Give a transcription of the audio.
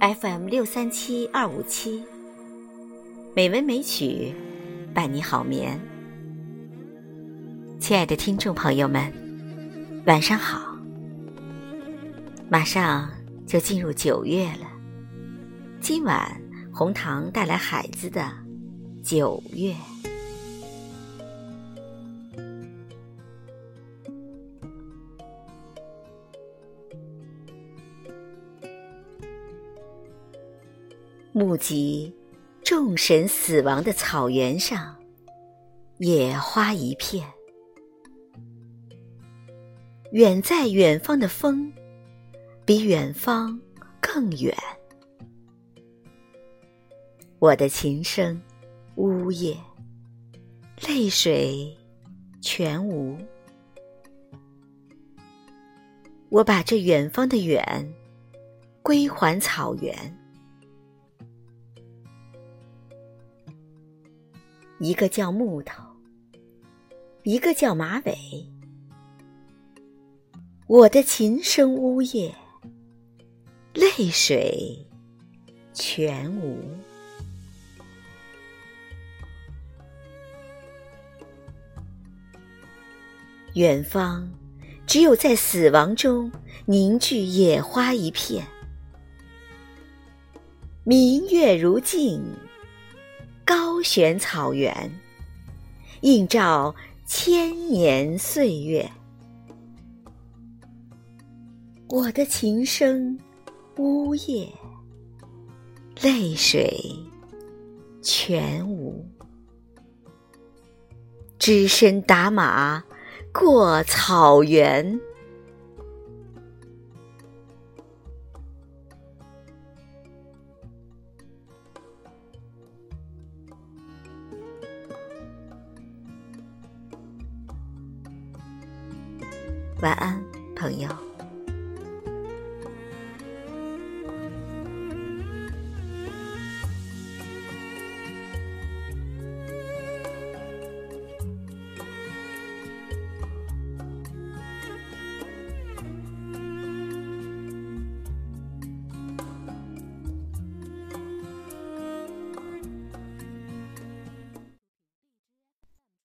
FM 六三七二五七，美文美曲，伴你好眠。亲爱的听众朋友们，晚上好！马上就进入九月了，今晚红糖带来孩子的九月。目击众神死亡的草原上，野花一片。远在远方的风，比远方更远。我的琴声呜咽，泪水全无。我把这远方的远归还草原。一个叫木头，一个叫马尾。我的琴声呜咽，泪水全无。远方，只有在死亡中凝聚野花一片。明月如镜。高悬草原，映照千年岁月。我的琴声呜咽，泪水全无。只身打马过草原。晚安，朋友。